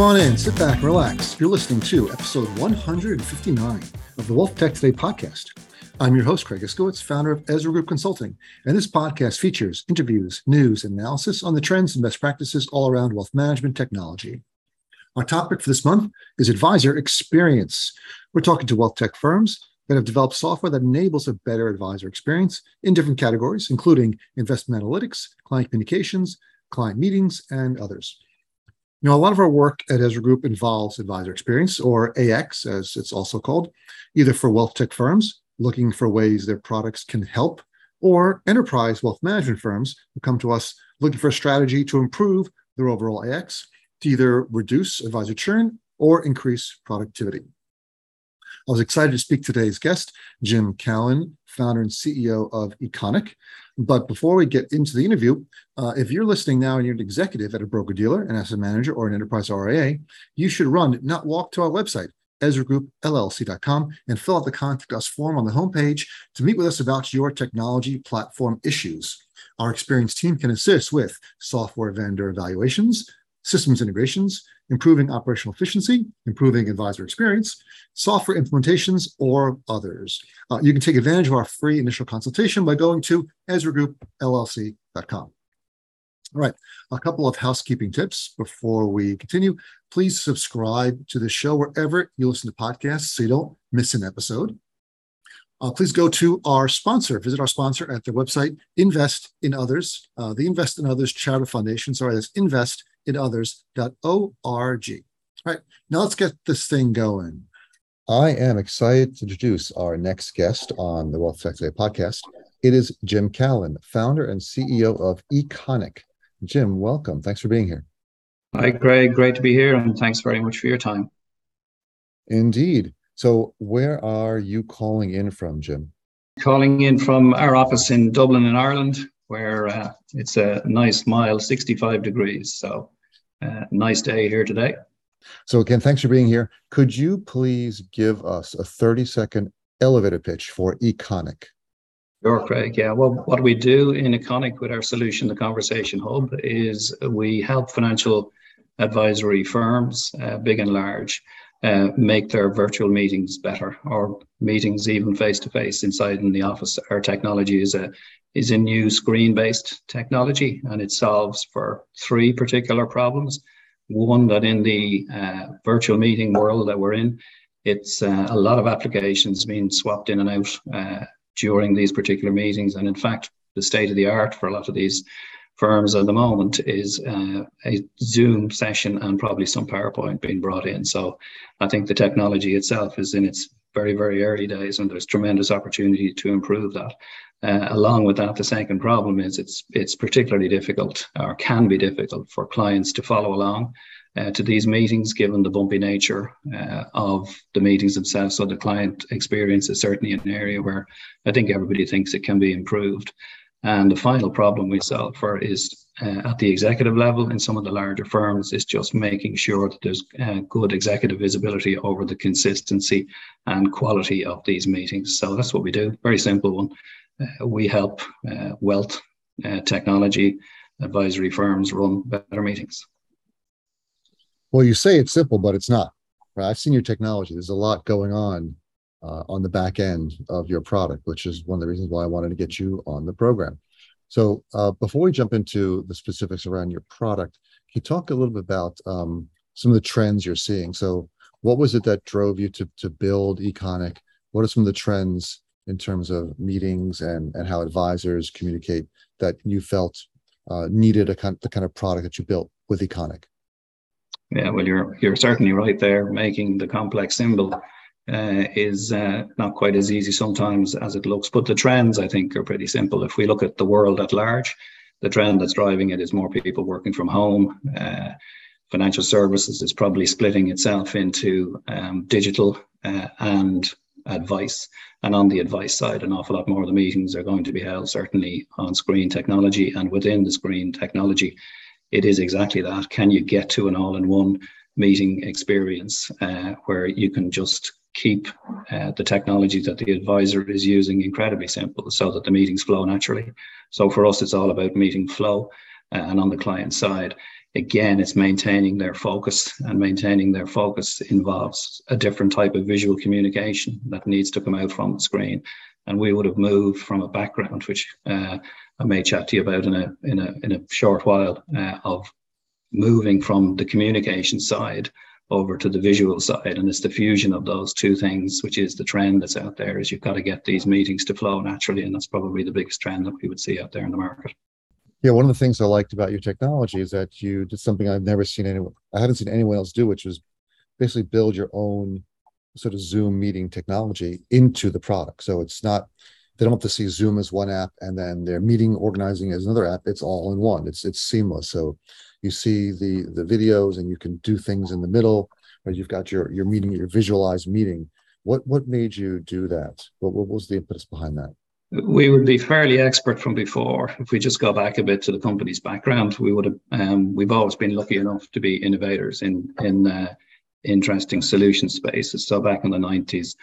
Come on in, sit back, relax. You're listening to episode 159 of the Wealth Tech Today podcast. I'm your host, Craig Iskowitz, founder of Ezra Group Consulting, and this podcast features interviews, news, and analysis on the trends and best practices all around wealth management technology. Our topic for this month is advisor experience. We're talking to wealth tech firms that have developed software that enables a better advisor experience in different categories, including investment analytics, client communications, client meetings, and others. You know, a lot of our work at Ezra Group involves advisor experience, or AX, as it's also called, either for wealth tech firms looking for ways their products can help, or enterprise wealth management firms who come to us looking for a strategy to improve their overall AX to either reduce advisor churn or increase productivity. I was excited to speak to today's guest, Jim Callan, founder and CEO of Econiq. But before we get into the interview, uh, if you're listening now and you're an executive at a broker dealer, an asset manager, or an enterprise RIA, you should run, not walk to our website, EzraGroupLLC.com and fill out the contact us form on the homepage to meet with us about your technology platform issues. Our experienced team can assist with software vendor evaluations, systems integrations, improving operational efficiency, improving advisor experience, software implementations, or others. Uh, you can take advantage of our free initial consultation by going to EzraGroupLLC.com. All right, a couple of housekeeping tips before we continue. Please subscribe to the show wherever you listen to podcasts so you don't miss an episode. Uh, please go to our sponsor, visit our sponsor at their website, Invest in Others, uh, the Invest in Others Charity Foundation. Sorry, that's investinothers.org. All right, now let's get this thing going. I am excited to introduce our next guest on the Wealth Tech Today podcast. It is Jim Callan, founder and CEO of Econiq. Jim, welcome. Thanks for being here. Hi, Greg. Great to be here, and thanks very much for your time. Indeed. So, where are you calling in from, Jim? Calling in from our office in Dublin, in Ireland, where uh, it's a nice, mile, 65 degrees. So, uh, nice day here today. So, again, thanks for being here. Could you please give us a 30 second elevator pitch for Econiq? Sure, Craig. Yeah. Well, what we do in Econiq with our solution, the Conversation Hub, is we help financial advisory firms, uh, big and large, uh, make their virtual meetings better, or meetings even face to face inside in the office. Our technology is a is a new screen-based technology, and it solves for three particular problems. One that in the uh, virtual meeting world that we're in, it's uh, a lot of applications being swapped in and out uh, during these particular meetings. And in fact, the state of the art for a lot of these firms at the moment is uh, a Zoom session and probably some PowerPoint being brought in. So I think the technology itself is in its very, very early days, and there's tremendous opportunity to improve that. Uh, along with that, the second problem is it's it's particularly difficult or can be difficult for clients to follow along uh, to these meetings, given the bumpy nature uh, of the meetings themselves. So the client experience is certainly an area where I think everybody thinks it can be improved. And the final problem we solve for is uh, at the executive level in some of the larger firms is just making sure that there's uh, good executive visibility over the consistency and quality of these meetings. So that's what we do. Very simple one. Uh, we help uh, wealth uh, technology advisory firms run better meetings. Well, you say it's simple, but it's not. I've seen your technology. There's a lot going on uh, on the back end of your product, which is one of the reasons why I wanted to get you on the program. So, uh, before we jump into the specifics around your product, can you talk a little bit about um, some of the trends you're seeing? So, what was it that drove you to to build Econiq? What are some of the trends in terms of meetings and and how advisors communicate that you felt uh, needed a kind the kind of product that you built with Econiq? Yeah, well, you're you're certainly right there. Making the complex symbol uh, is uh, not quite as easy sometimes as it looks. But the trends, I think, are pretty simple. If we look at the world at large, the trend that's driving it is more people working from home. Uh, financial services is probably splitting itself into um, digital uh, and advice. And on the advice side, an awful lot more of the meetings are going to be held certainly on screen technology and within the screen technology it is exactly that. Can you get to an all in one meeting experience uh, where you can just keep uh, the technology that the advisor is using incredibly simple so that the meetings flow naturally? So for us, it's all about meeting flow. Uh, and on the client side, again, it's maintaining their focus, and maintaining their focus involves a different type of visual communication that needs to come out from the screen. And we would have moved from a background, which uh, I may chat to you about in a in a in a short while, uh, of moving from the communication side over to the visual side. And it's the fusion of those two things, which is the trend that's out there, is you've got to get these meetings to flow naturally. And that's probably the biggest trend that we would see out there in the market. Yeah, one of the things I liked about your technology is that you did something I've never seen anyone, I haven't seen anyone else do, which was basically build your own sort of Zoom meeting technology into the product. So it's not, they don't have to see Zoom as one app and then their meeting organizing as another app. It's all in one. It's it's seamless. So you see the the videos and you can do things in the middle, or you've got your your meeting, your visualized meeting. What what made you do that? What what was the impetus behind that? we would be fairly expert from before. If we just go back a bit to the company's background, we would have. Um, we've always been lucky enough to be innovators in in uh, interesting solution spaces. So back in the nineties,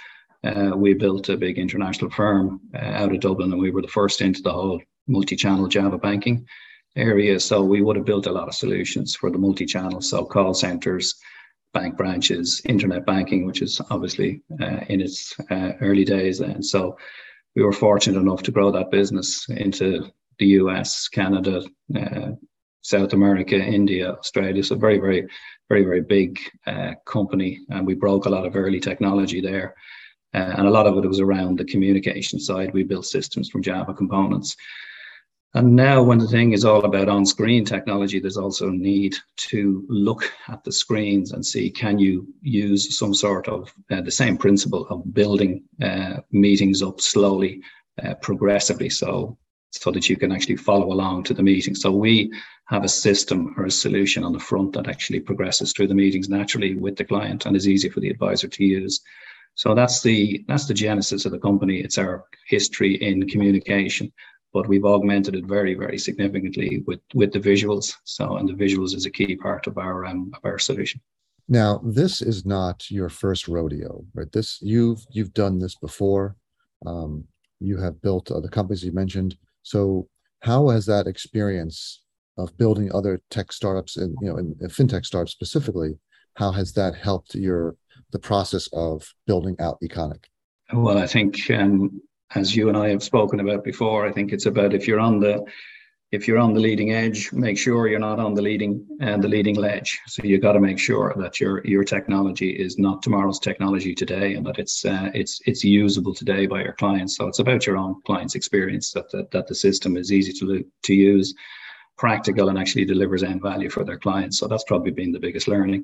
uh, we built a big international firm uh, out of Dublin, and we were the first into the whole multi-channel Java banking area. So we would have built a lot of solutions for the multi-channel, so call centers, bank branches, internet banking, which is obviously uh, in its uh, early days, and so we were fortunate enough to grow that business into the US, Canada, uh, South America, India, Australia. So very, very, very, very big uh, company, and we broke a lot of early technology there. Uh, and a lot of it was around the communication side. We built systems from Java components. And now, when the thing is all about on screen technology, there's also a need to look at the screens and see can you use some sort of uh, the same principle of building uh, meetings up slowly, uh, progressively, so so that you can actually follow along to the meeting. So we have a system or a solution on the front that actually progresses through the meetings naturally with the client and is easy for the advisor to use. So that's the that's the genesis of the company. It's our history in communication but we've augmented it very, very significantly with with the visuals. So, and the visuals is a key part of our um, of our solution. Now, this is not your first rodeo, right? This you've you've done this before. Um, you have built uh, the companies you mentioned. So, how has that experience of building other tech startups and you know, in, in fintech startups specifically, how has that helped your the process of building out Econiq? Well, I think um, as you and I have spoken about before, I think it's about if you're on the if you're on the leading edge, make sure you're not on the leading and uh, the leading ledge. So you got to make sure that your your technology is not tomorrow's technology today, and that it's uh, it's it's usable today by your clients. So it's about your own client's experience that that, that the system is easy to to use, practical, and actually delivers end value for their clients. So that's probably been the biggest learning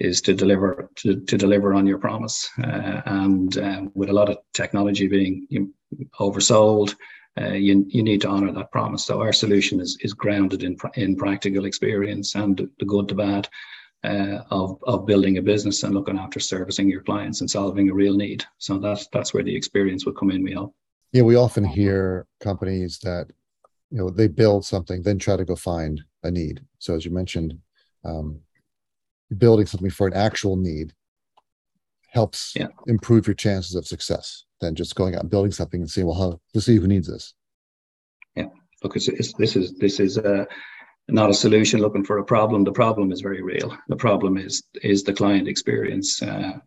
is to deliver to, to deliver on your promise. Uh, and uh, with a lot of technology being oversold, uh, you, you need to honor that promise. So our solution is, is grounded in, in practical experience and the good, the bad uh, of, of building a business and looking after servicing your clients and solving a real need. So that's, that's where the experience would come in, we hope. Yeah, we often hear companies that, you know, they build something, then try to go find a need. So as you mentioned, um, building something for an actual need helps yeah. improve your chances of success than just going out and building something and saying, well, how, let's see who needs this. Yeah, because it's, this is this is uh, not a solution looking for a problem. The problem is very real. The problem is is the client experience uh,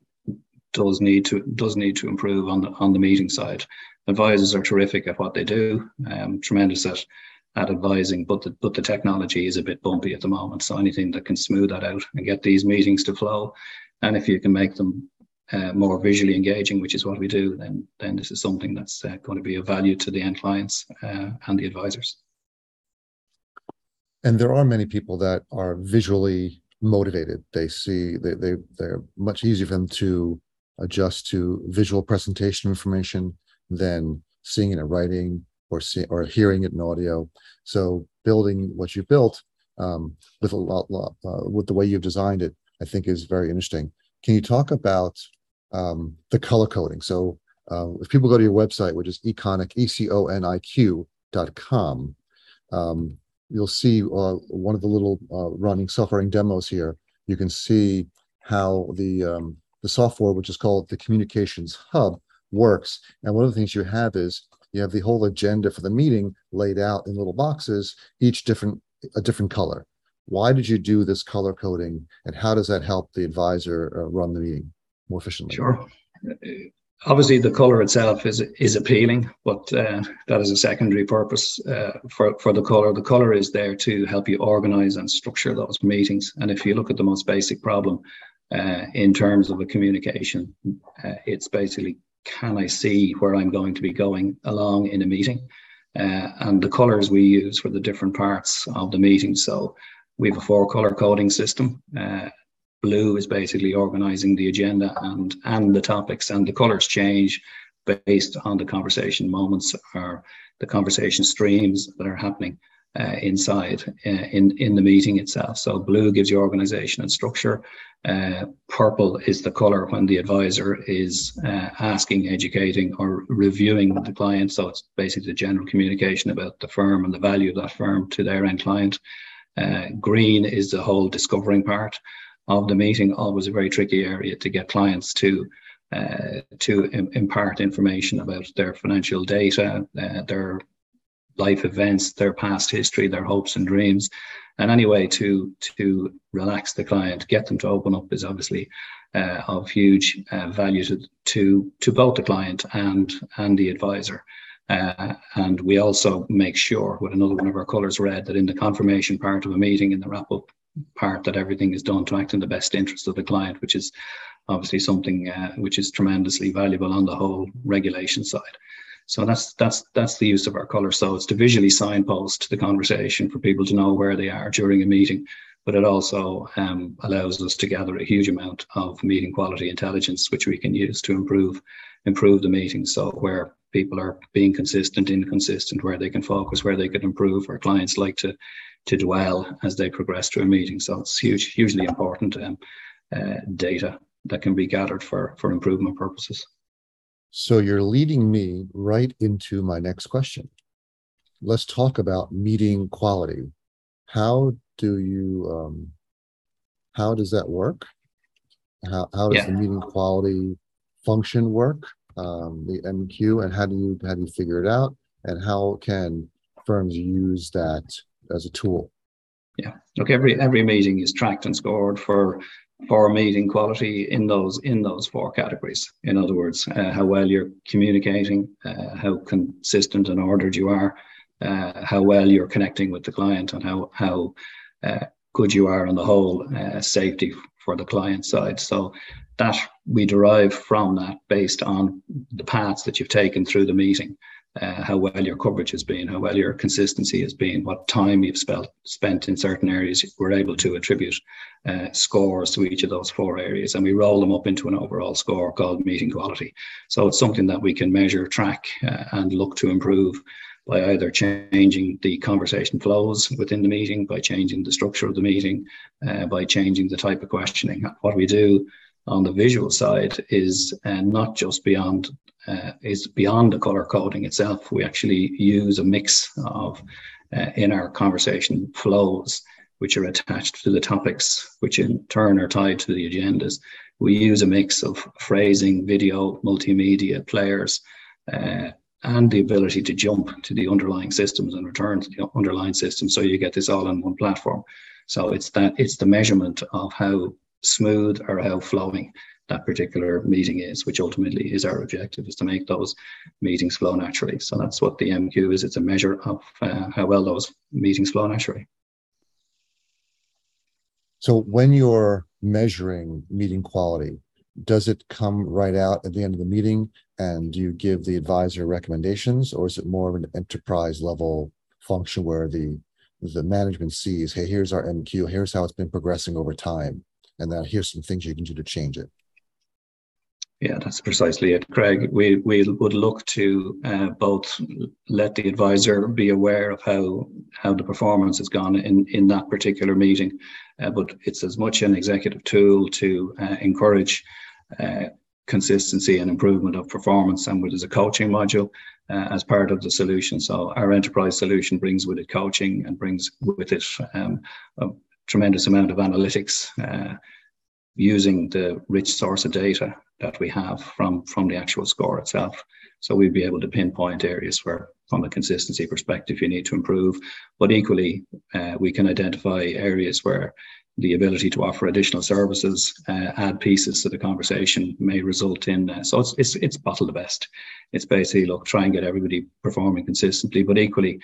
does need to does need to improve on the on the meeting side. Advisors are terrific at what they do, um, tremendous at at advising, but the, but the technology is a bit bumpy at the moment. So anything that can smooth that out and get these meetings to flow, and if you can make them uh, more visually engaging, which is what we do, then then this is something that's uh, going to be of value to the end clients uh, and the advisors. And there are many people that are visually motivated. They see they they they're much easier for them to adjust to visual presentation information than seeing it in writing or see, or hearing it in audio. So building what you built um, with a lot, lot uh, with the way you've designed it, I think is very interesting. Can you talk about um, the color coding? So uh, if people go to your website, which is econiq, E-C-O-N-I-Q dot com, um, you'll see uh, one of the little uh, running software demos here. You can see how the um, the software, which is called the Communications Hub, works. And one of the things you have is you have the whole agenda for the meeting laid out in little boxes, each different a different color. Why did you do this color coding, and how does that help the advisor uh, run the meeting more efficiently? Sure. Obviously, the color itself is is appealing, but uh, that is a secondary purpose uh, for for the color. The color is there to help you organize and structure those meetings. And if you look at the most basic problem uh, in terms of a communication, uh, it's basically can I see where I'm going to be going along in a meeting? Uh, and the colors we use for the different parts of the meeting. So we have a four color coding system. Uh, blue is basically organizing the agenda and, and the topics, and the colors change based on the conversation moments or the conversation streams that are happening uh, inside uh, in in the meeting itself. So blue gives you organization and structure. Uh, purple is the color when the advisor is uh, asking, educating, or reviewing the client. So it's basically the general communication about the firm and the value of that firm to their end client. Uh, green is the whole discovering part of the meeting. Always a very tricky area to get clients to uh, to Im- impart information about their financial data, their life events, their past history, their hopes and dreams. And any way to to relax the client, get them to open up is obviously uh, of huge uh, value to, to to both the client and and the advisor. Uh, and we also make sure with another one of our colours red that in the confirmation part of a meeting, in the wrap up part, that everything is done to act in the best interest of the client, which is obviously something uh, which is tremendously valuable on the whole regulation side. So that's that's that's the use of our color. So it's to visually signpost the conversation for people to know where they are during a meeting, but it also um, allows us to gather a huge amount of meeting quality intelligence, which we can use to improve improve the meeting. So where people are being consistent, inconsistent, where they can focus, where they can improve. Our clients like to to dwell as they progress through a meeting. So it's huge, hugely important um, uh, data that can be gathered for for improvement purposes. So you're leading me right into my next question. Let's talk about meeting quality. How do you, um, how does that work? How, how does yeah. the meeting quality function work? Um, the MQ and how do you, how do you figure it out? And how can firms use that as a tool? Yeah. Look, every every meeting is tracked and scored for for meeting quality in those in those four categories. In other words, uh, how well you're communicating, uh, how consistent and ordered you are, uh, how well you're connecting with the client, and how how uh, good you are on the whole uh, safety for the client side. So that we derive from that based on the paths that you've taken through the meeting uh, how well your coverage has been, how well your consistency has been, what time you've spent spent in certain areas. We're able to attribute uh, scores to each of those four areas, and we roll them up into an overall score called meeting quality. So it's something that we can measure, track, uh, and look to improve by either changing the conversation flows within the meeting, by changing the structure of the meeting, uh, by changing the type of questioning. What we do on the visual side is uh, not just beyond uh, is beyond the color coding itself. We actually use a mix of uh, in our conversation flows, which are attached to the topics, which in turn are tied to the agendas. We use a mix of phrasing, video, multimedia players, uh, and the ability to jump to the underlying systems and return to the underlying system. So you get this all in one platform. So it's that it's the measurement of how smooth or how flowing that particular meeting is, which ultimately is our objective, is to make those meetings flow naturally. So that's what the MQ is. It's a measure of uh, how well those meetings flow naturally. So when you're measuring meeting quality, does it come right out at the end of the meeting and you give the advisor recommendations or is it more of an enterprise level function where the the management sees hey here's our mq here's how it's been progressing over time and then here's some things you can do to change it yeah, that's precisely it, Craig. We we would look to uh, both let the advisor be aware of how how the performance has gone in in that particular meeting, uh, but it's as much an executive tool to uh, encourage uh, consistency and improvement of performance, and there's a coaching module uh, as part of the solution. So our enterprise solution brings with it coaching and brings with it um, a tremendous amount of analytics uh, using the rich source of data that we have from from the actual score itself. So we'd be able to pinpoint areas where, from a consistency perspective, you need to improve. But equally, uh, we can identify areas where the ability to offer additional services, uh, add pieces to the conversation may result in. Uh, so it's, it's it's bottle the best. It's basically look try and get everybody performing consistently, but equally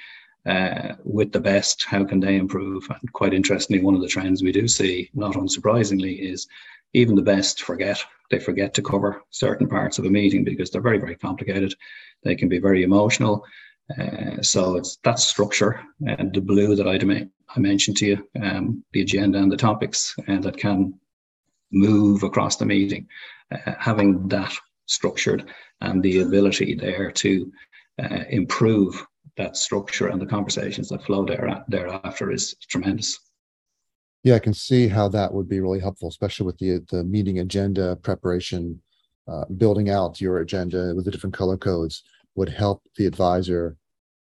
uh, with the best, how can they improve? And quite interestingly, one of the trends we do see, not unsurprisingly, is even the best forget. They forget to cover certain parts of a meeting because they're very very complicated. They can be very emotional. Uh, so it's that structure and the blue that I, I mentioned to you, um, the agenda and the topics, and uh, that can move across the meeting. Uh, having that structured and the ability there to uh, improve that structure and the conversations that flow there thereafter is tremendous. Yeah, I can see how that would be really helpful, especially with the the meeting agenda preparation, uh, building out your agenda with the different color codes would help the advisor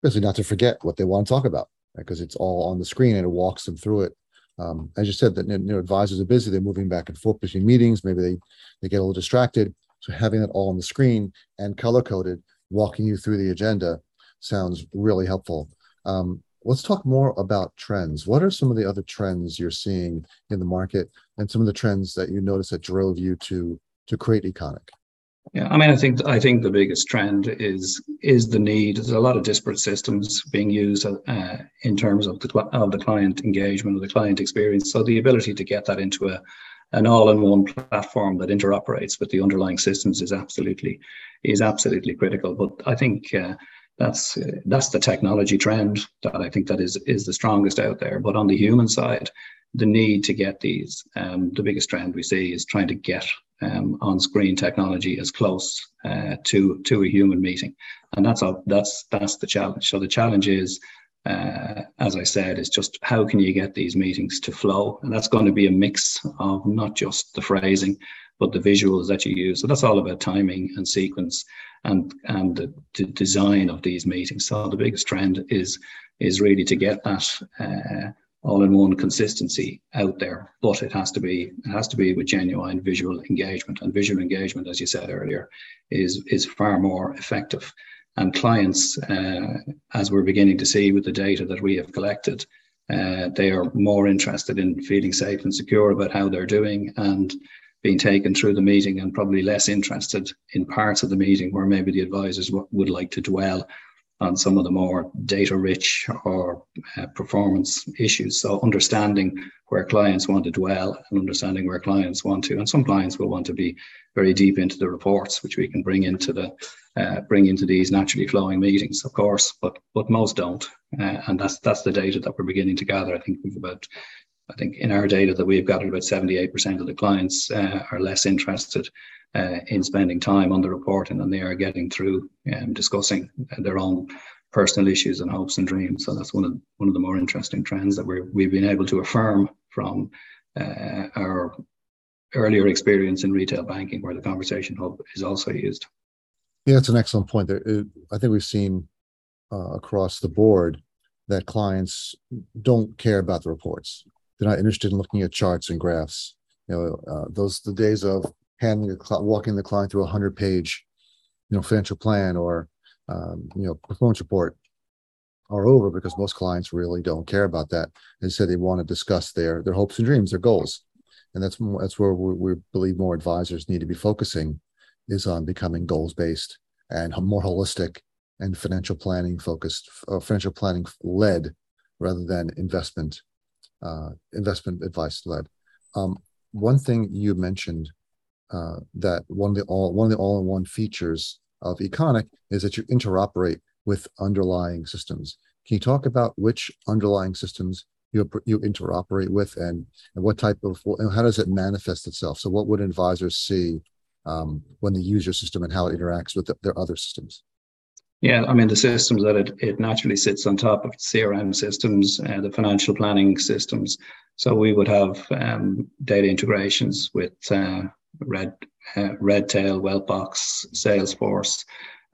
basically not to forget what they want to talk about because right? it's all on the screen and it walks them through it. Um, as you said, that you know, advisors are busy; they're moving back and forth between meetings. Maybe they they get a little distracted. So having it all on the screen and color coded, walking you through the agenda, sounds really helpful. Um, let's talk more about trends. What are some of the other trends you're seeing in the market, and some of the trends that you noticed that drove you to to create Econiq? Yeah, I mean, I think I think the biggest trend is is the need. There's a lot of disparate systems being used uh, in terms of the of the client engagement, of the client experience. So the ability to get that into a an all-in-one platform that interoperates with the underlying systems is absolutely is absolutely critical. But I think uh, that's uh, that's the technology trend that I think that is is the strongest out there. But on the human side, the need to get these, um, the biggest trend we see is trying to get um, on-screen technology as close uh, to to a human meeting, and that's a, that's that's the challenge. So the challenge is, uh, as I said, is just how can you get these meetings to flow, and that's going to be a mix of not just the phrasing, but the visuals that you use. So that's all about timing and sequence, and and the, the design of these meetings. So the biggest trend is is really to get that. Uh, all-in-one consistency out there, but it has to be it has to be with genuine visual engagement. And visual engagement, as you said earlier, is is far more effective. And clients, uh, as we're beginning to see with the data that we have collected, uh, they are more interested in feeling safe and secure about how they're doing and being taken through the meeting, and probably less interested in parts of the meeting where maybe the advisors w- would like to dwell on some of the more data rich or uh, performance issues. So understanding where clients want to dwell and understanding where clients want to, and some clients will want to be very deep into the reports, which we can bring into the uh, bring into these naturally flowing meetings, of course, but but most don't, uh, and that's that's the data that we're beginning to gather. I think we've about I think in our data that we've got about 78% of the clients uh, are less interested uh, in spending time on the reporting than they are getting through um, discussing their own personal issues and hopes and dreams. So that's one of one of the more interesting trends that we're, we've been able to affirm from uh, our earlier experience in retail banking, where the conversation hub is also used. Yeah, that's an excellent point. I think we've seen uh, across the board that clients don't care about the reports. They're not interested in looking at charts and graphs. You know, uh, those the days of handing a walking the client through a hundred page, you know, financial plan or um, you know performance report are over because most clients really don't care about that. Say they want to discuss their their hopes and dreams, their goals, and that's that's where we, we believe more advisors need to be focusing is on becoming goals based and more holistic and financial planning focused, uh, financial planning led rather than investment uh, investment advice led. Um, one thing you mentioned uh, that one of the all one of the all-in-one features of Econiq is that you interoperate with underlying systems. Can you talk about which underlying systems you you interoperate with, and and what type of how does it manifest itself? So, what would advisors see um, when they use your system and how it interacts with the, their other systems? Yeah, I mean the systems that it, it naturally sits on top of CRM systems, uh, the financial planning systems. So we would have um, data integrations with uh, Red uh, Redtail, Wealthbox, Salesforce,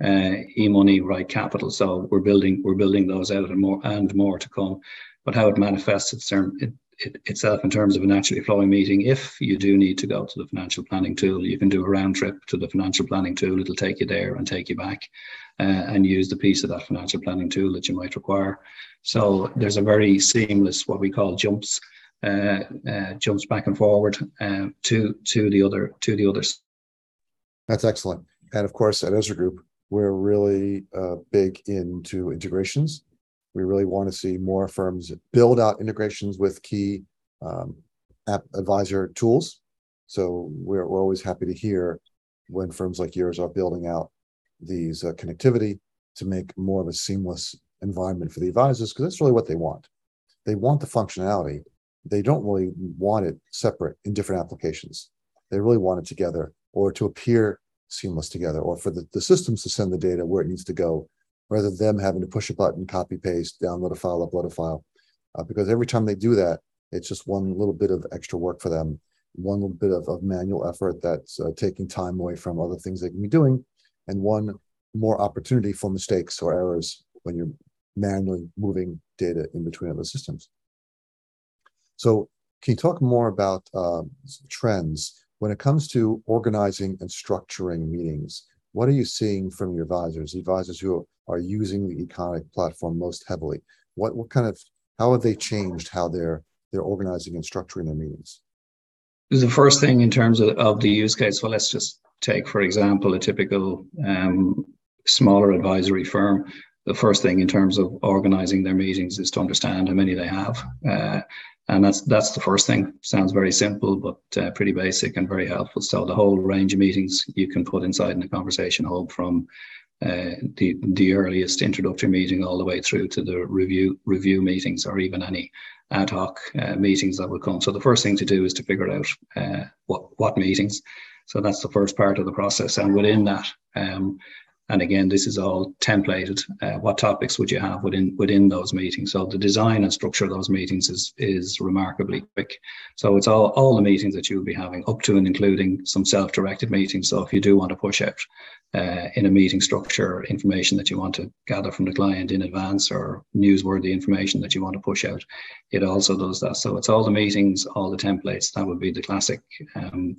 uh, eMoney, RightCapital. So we're building we're building those out and more and more to come. But how it manifests itself, it, it, itself in terms of a naturally flowing meeting. If you do need to go to the financial planning tool, you can do a round trip to the financial planning tool. It'll take you there and take you back uh, and use the piece of that financial planning tool that you might require. So there's a very seamless, what we call jumps, uh, uh, jumps back and forward uh, to to the other to the others. That's excellent. And of course, at Ezra Group, we're really uh, big into integrations. We really want to see more firms build out integrations with key um, app advisor tools. So we're, we're always happy to hear when firms like yours are building out these uh, connectivity to make more of a seamless environment for the advisors because that's really what they want. They want the functionality. They don't really want it separate in different applications. They really want it together or to appear seamless together or for the, the systems to send the data where it needs to go rather than them having to push a button, copy, paste, download a file, upload a file. Uh, because every time they do that, it's just one little bit of extra work for them, one little bit of, of manual effort that's uh, taking time away from other things they can be doing, and one more opportunity for mistakes or errors when you're manually moving data in between other systems. So, can you talk more about uh, trends when it comes to organizing and structuring meetings? What are you seeing from your advisors, advisors who are using the Econiq platform most heavily? What what kind of how have they changed how they're they're organizing and structuring their meetings? The first thing in terms of, of the use case, well, let's just take, for example, a typical um, smaller advisory firm. The first thing in terms of organizing their meetings is to understand how many they have. Uh, and that's that's the first thing. Sounds very simple, but uh, pretty basic and very helpful. So the whole range of meetings you can put inside in the conversation hub from uh, the the earliest introductory meeting all the way through to the review review meetings or even any ad hoc uh, meetings that will come. So the first thing to do is to figure out uh, what what meetings. So that's the first part of the process, and within that, um, and again, this is all templated. Uh, what topics would you have within within those meetings? So the design and structure of those meetings is is remarkably quick. So it's all all the meetings that you'll be having, up to and including some self-directed meetings. So if you do want to push out uh, in a meeting structure information that you want to gather from the client in advance or newsworthy information that you want to push out, it also does that. So it's all the meetings, all the templates. That would be the classic um,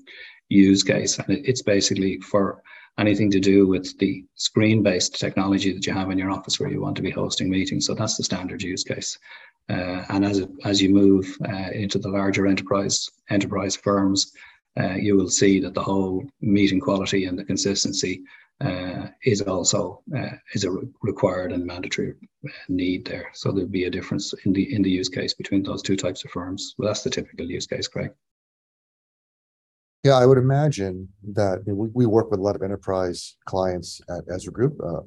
use case, and it, it's basically for anything to do with the screen based technology that you have in your office where you want to be hosting meetings. So that's the standard use case. Uh, and as, as you move uh, into the larger enterprise enterprise firms, uh, you will see that the whole meeting quality and the consistency uh, is also uh, is a re- required and mandatory need there. So there'll be a difference in the in the use case between those two types of firms. Well, that's the typical use case, Craig. Yeah, I would imagine that we, we work with a lot of enterprise clients at Ezra Group. Uh,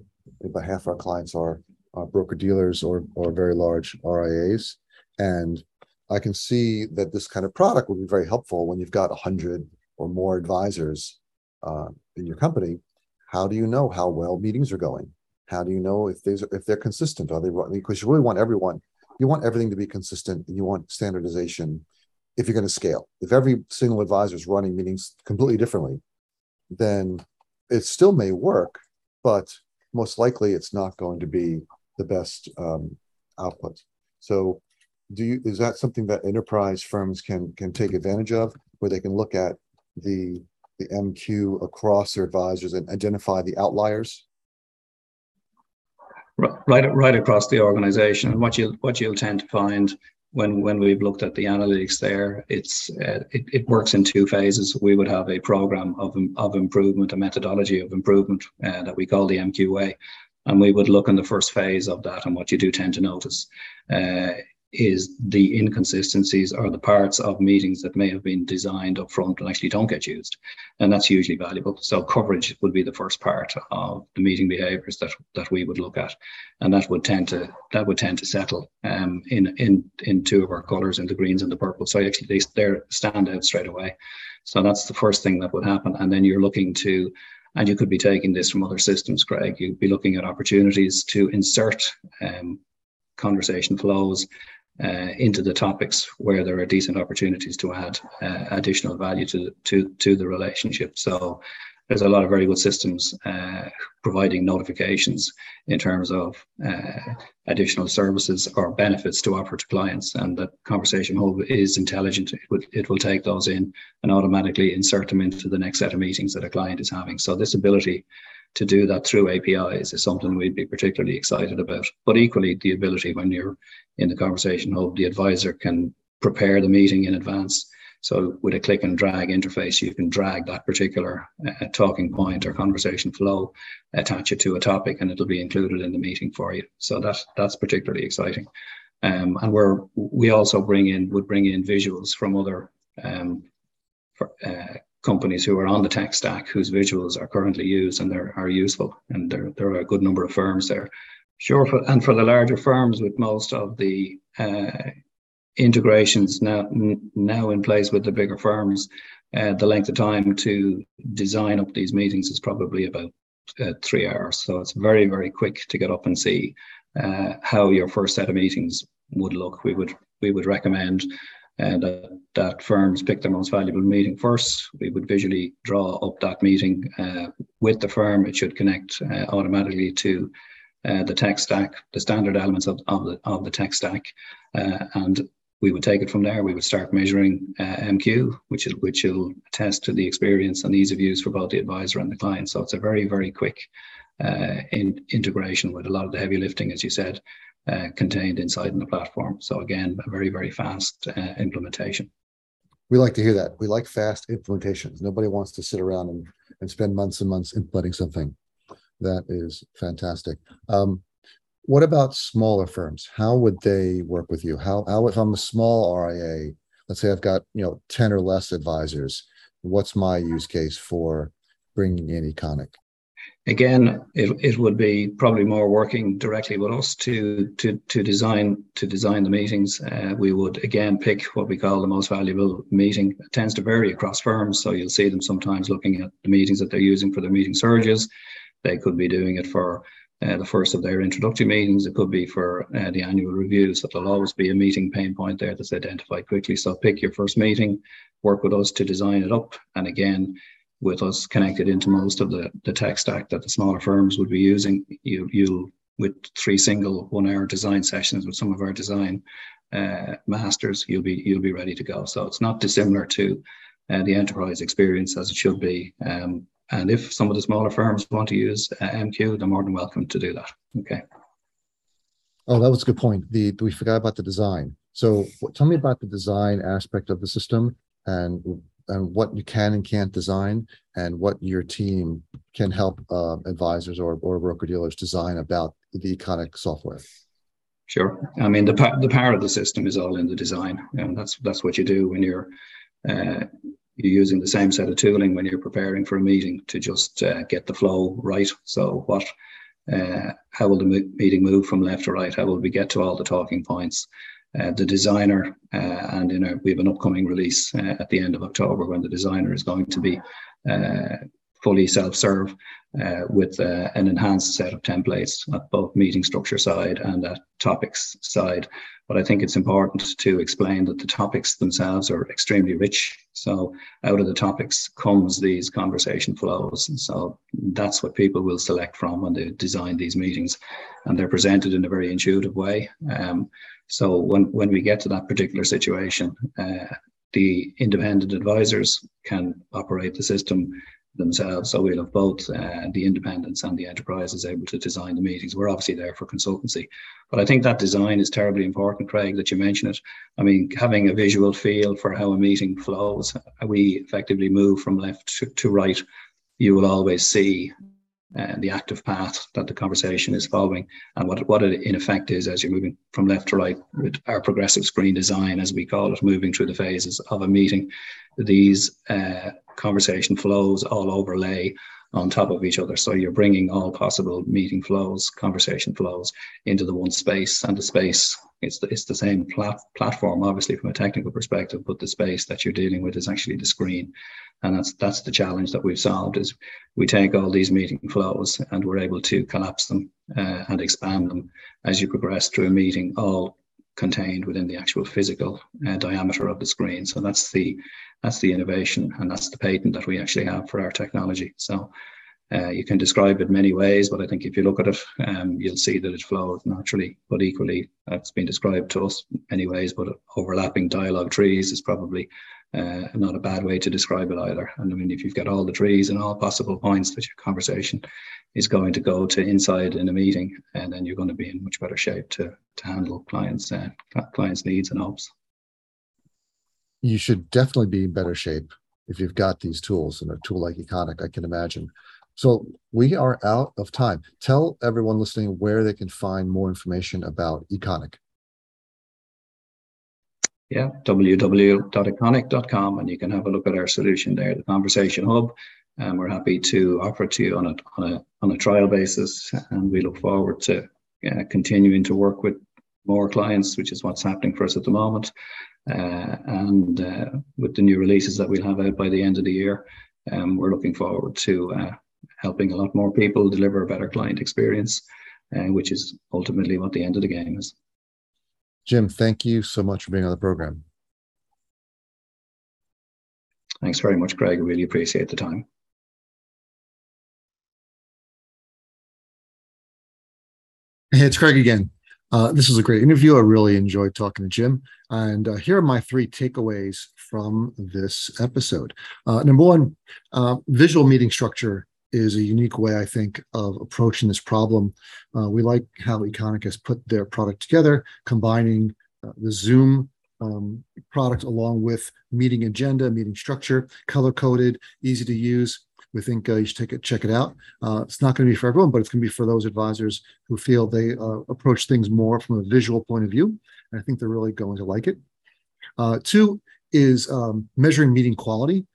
about half our clients are, are broker dealers or or very large RIAs, and I can see that this kind of product would be very helpful when you've got a hundred or more advisors uh, in your company. How do you know how well meetings are going? How do you know if these if they're consistent? Are they because you really want everyone, you want everything to be consistent, and you want standardization if you're going to scale. If every single advisor is running meetings completely differently, then it still may work, but most likely it's not going to be the best um, output. So, do you is that something that enterprise firms can can take advantage of, where they can look at the the MQ across their advisors and identify the outliers? Right, right across the organization, and what you'll what you'll tend to find when when we've looked at the analytics there, it's uh, it, it works in two phases. We would have a program of of improvement, a methodology of improvement uh, that we call the MQA, and we would look in the first phase of that. And what you do tend to notice uh, is the inconsistencies or the parts of meetings that may have been designed up front and actually don't get used. And that's hugely valuable. So coverage would be the first part of the meeting behaviors that, that we would look at. And that would tend to that would tend to settle um, in in in two of our colours, in the greens and the purple. So actually they they stand out straight away. So that's the first thing that would happen. And then you're looking to and you could be taking this from other systems, Craig. You'd be looking at opportunities to insert um, conversation flows uh, into the topics where there are decent opportunities to add uh, additional value to, to, to the relationship. So there's a lot of very good systems uh, providing notifications in terms of uh, additional services or benefits to offer to clients. And the Conversation Hub is intelligent. It it will take those in and automatically insert them into the next set of meetings that a client is having. So this ability to do that through APIs is something we'd be particularly excited about. But equally, the ability when you're in the Conversation Hub, the advisor can prepare the meeting in advance so with a click and drag interface, you can drag that particular uh, talking point or conversation flow, attach it to a topic, and it'll be included in the meeting for you. So that's that's particularly exciting. Um, and we're we also bring in would bring in visuals from other um, for, uh, companies who are on the tech stack whose visuals are currently used and they're are useful. And there there are a good number of firms there. Sure, for, and for the larger firms with most of the uh, integrations now now in place with the bigger firms, uh, the length of time to design up these meetings is probably about uh, three hours. So it's very very quick to get up and see uh, how your first set of meetings would look. We would we would recommend uh, that, firms pick their most valuable meeting first. We would visually draw up that meeting uh, with the firm. It should connect uh, automatically to the tech stack, the standard elements of, of, the, of the tech stack. Uh, and we would take it from there. We would start measuring uh, MQ, which will, which will attest to the experience and ease of use for both the advisor and the client. So it's a very, very quick uh, in, integration with a lot of the heavy lifting, as you said, uh, contained inside in the platform. So again, a very, very fast uh, implementation. We like to hear that. We like fast implementations. Nobody wants to sit around and, and spend months and months implementing something. That is fantastic. Um, what about smaller firms? How would they work with you? How, how if I'm a small RIA, let's say I've got, you know, 10 or less advisors, what's my use case for bringing in Econiq? Again, it, it would be probably more working directly with us to to to design to design the meetings. Uh, we would again pick what we call the most valuable meeting. It tends to vary across firms, so you'll see them sometimes looking at the meetings that they're using for their meeting surges. They could be doing it for uh, the first of their introductory meetings. It could be for uh, the annual reviews. So there'll always be a meeting pain point there that's identified quickly. So pick your first meeting, work with us to design it up. And again, with us connected into most of the, the tech stack that the smaller firms would be using, you, you'll with three single one hour design sessions with some of our design uh, masters, you'll be you'll be ready to go. So it's not dissimilar to uh, the enterprise experience as it should be. Um, and if some of the smaller firms want to use uh, MQ, they're more than welcome to do that. Okay. Oh, that was a good point. The we forgot about the design. So tell me about the design aspect of the system and and what you can and can't design and what your team can help uh, advisors or, or broker dealers design about the Econiq software. Sure. I mean, the, the power of the system is all in the design. And that's, that's what you do when you're uh, you're using the same set of tooling when you're preparing for a meeting to just uh, get the flow right. So what, uh, how will the meeting move from left to right? How will we get to all the talking points? Uh, the designer, uh, and we have an upcoming release uh, at the end of October when the designer is going to be fully self-serve uh, with uh, an enhanced set of templates at both meeting structure side and at topics side. But I think it's important to explain that the topics themselves are extremely rich. So out of the topics comes these conversation flows. And so that's what people will select from when they design these meetings, and they're presented in a very intuitive way. Um, so when when we get to that particular situation, uh, the independent advisors can operate the system themselves. So we'll have both uh, the independents and the enterprises able to design the meetings. We're obviously there for consultancy, but I think that design is terribly important, Craig, that you mention it. I mean, having a visual feel for how a meeting flows, we effectively move from left to, to right. You will always see uh, the active path that the conversation is following and what, what it in effect is as you're moving from left to right with our progressive screen design, as we call it, moving through the phases of a meeting. These uh, conversation flows all overlay on top of each other. So you're bringing all possible meeting flows, conversation flows into the one space, and the space it's the, it's the same plat- platform, obviously from a technical perspective, but the space that you're dealing with is actually the screen, and that's that's the challenge that we've solved. Is we take all these meeting flows and we're able to collapse them uh, and expand them as you progress through a meeting, all contained within the actual physical uh, diameter of the screen. So that's the that's the innovation and that's the patent that we actually have for our technology. So uh, you can describe it many ways, but I think if you look at it, um, you'll see that it flows naturally, but equally, it's been described to us many ways. But overlapping dialogue trees is probably uh, not a bad way to describe it either. And I mean, if you've got all the trees and all possible points that your conversation is going to go to inside in a meeting, and then you're going to be in much better shape to to handle clients' uh, clients' needs and hopes. You should definitely be in better shape if you've got these tools and a tool like Econiq. I can imagine. So we are out of time. Tell everyone listening where they can find more information about Econiq. Yeah, www.econiq.com, and you can have a look at our solution there, the Conversation Hub. And we're happy to offer it to you on a, on a, on a trial basis. And we look forward to uh, continuing to work with more clients, which is what's happening for us at the moment. Uh, and uh, with the new releases that we'll have out by the end of the year, um, we're looking forward to uh, helping a lot more people deliver a better client experience, uh, which is ultimately what the end of the game is. Jim, thank you so much for being on the program. Thanks very much, Craig. I really appreciate the time. Hey, it's Craig again. Uh, this was a great interview. I really enjoyed talking to Jim. And uh, here are my three takeaways from this episode. Uh, number one, uh, visual meeting structure is a unique way, I think, of approaching this problem. Uh, we like how Econiq has put their product together, combining uh, the Zoom um, product along with meeting agenda, meeting structure, color coded, easy to use. We think uh, you should take it, check it out. Uh, it's not going to be for everyone, but it's going to be for those advisors who feel they uh, approach things more from a visual point of view. And I think they're really going to like it. Uh, two is um, measuring meeting quality.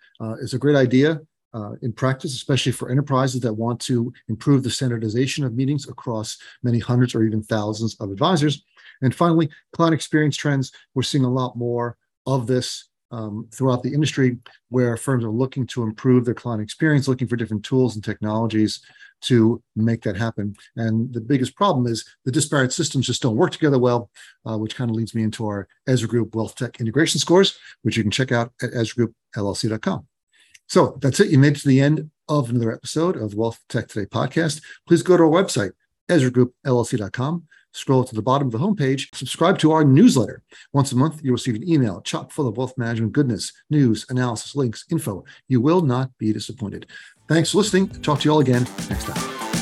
it's a great idea uh, in practice, especially for enterprises that want to improve the standardization of meetings across many hundreds or even thousands of advisors. And finally, client experience trends. We're seeing a lot more of this um, throughout the industry where firms are looking to improve their client experience, looking for different tools and technologies to make that happen. And the biggest problem is the disparate systems just don't work together well, uh, which kind of leads me into our Ezra Group Wealth Tech integration scores, which you can check out at ezragroupllc.com. So that's it. You made it to the end of another episode of the Wealth Tech Today podcast. Please go to our website, EzraGroupLLC.com. Scroll to the bottom of the homepage. Subscribe to our newsletter. Once a month, you'll receive an email chock full of wealth management goodness, news, analysis, links, info. You will not be disappointed. Thanks for listening. Talk to you all again next time.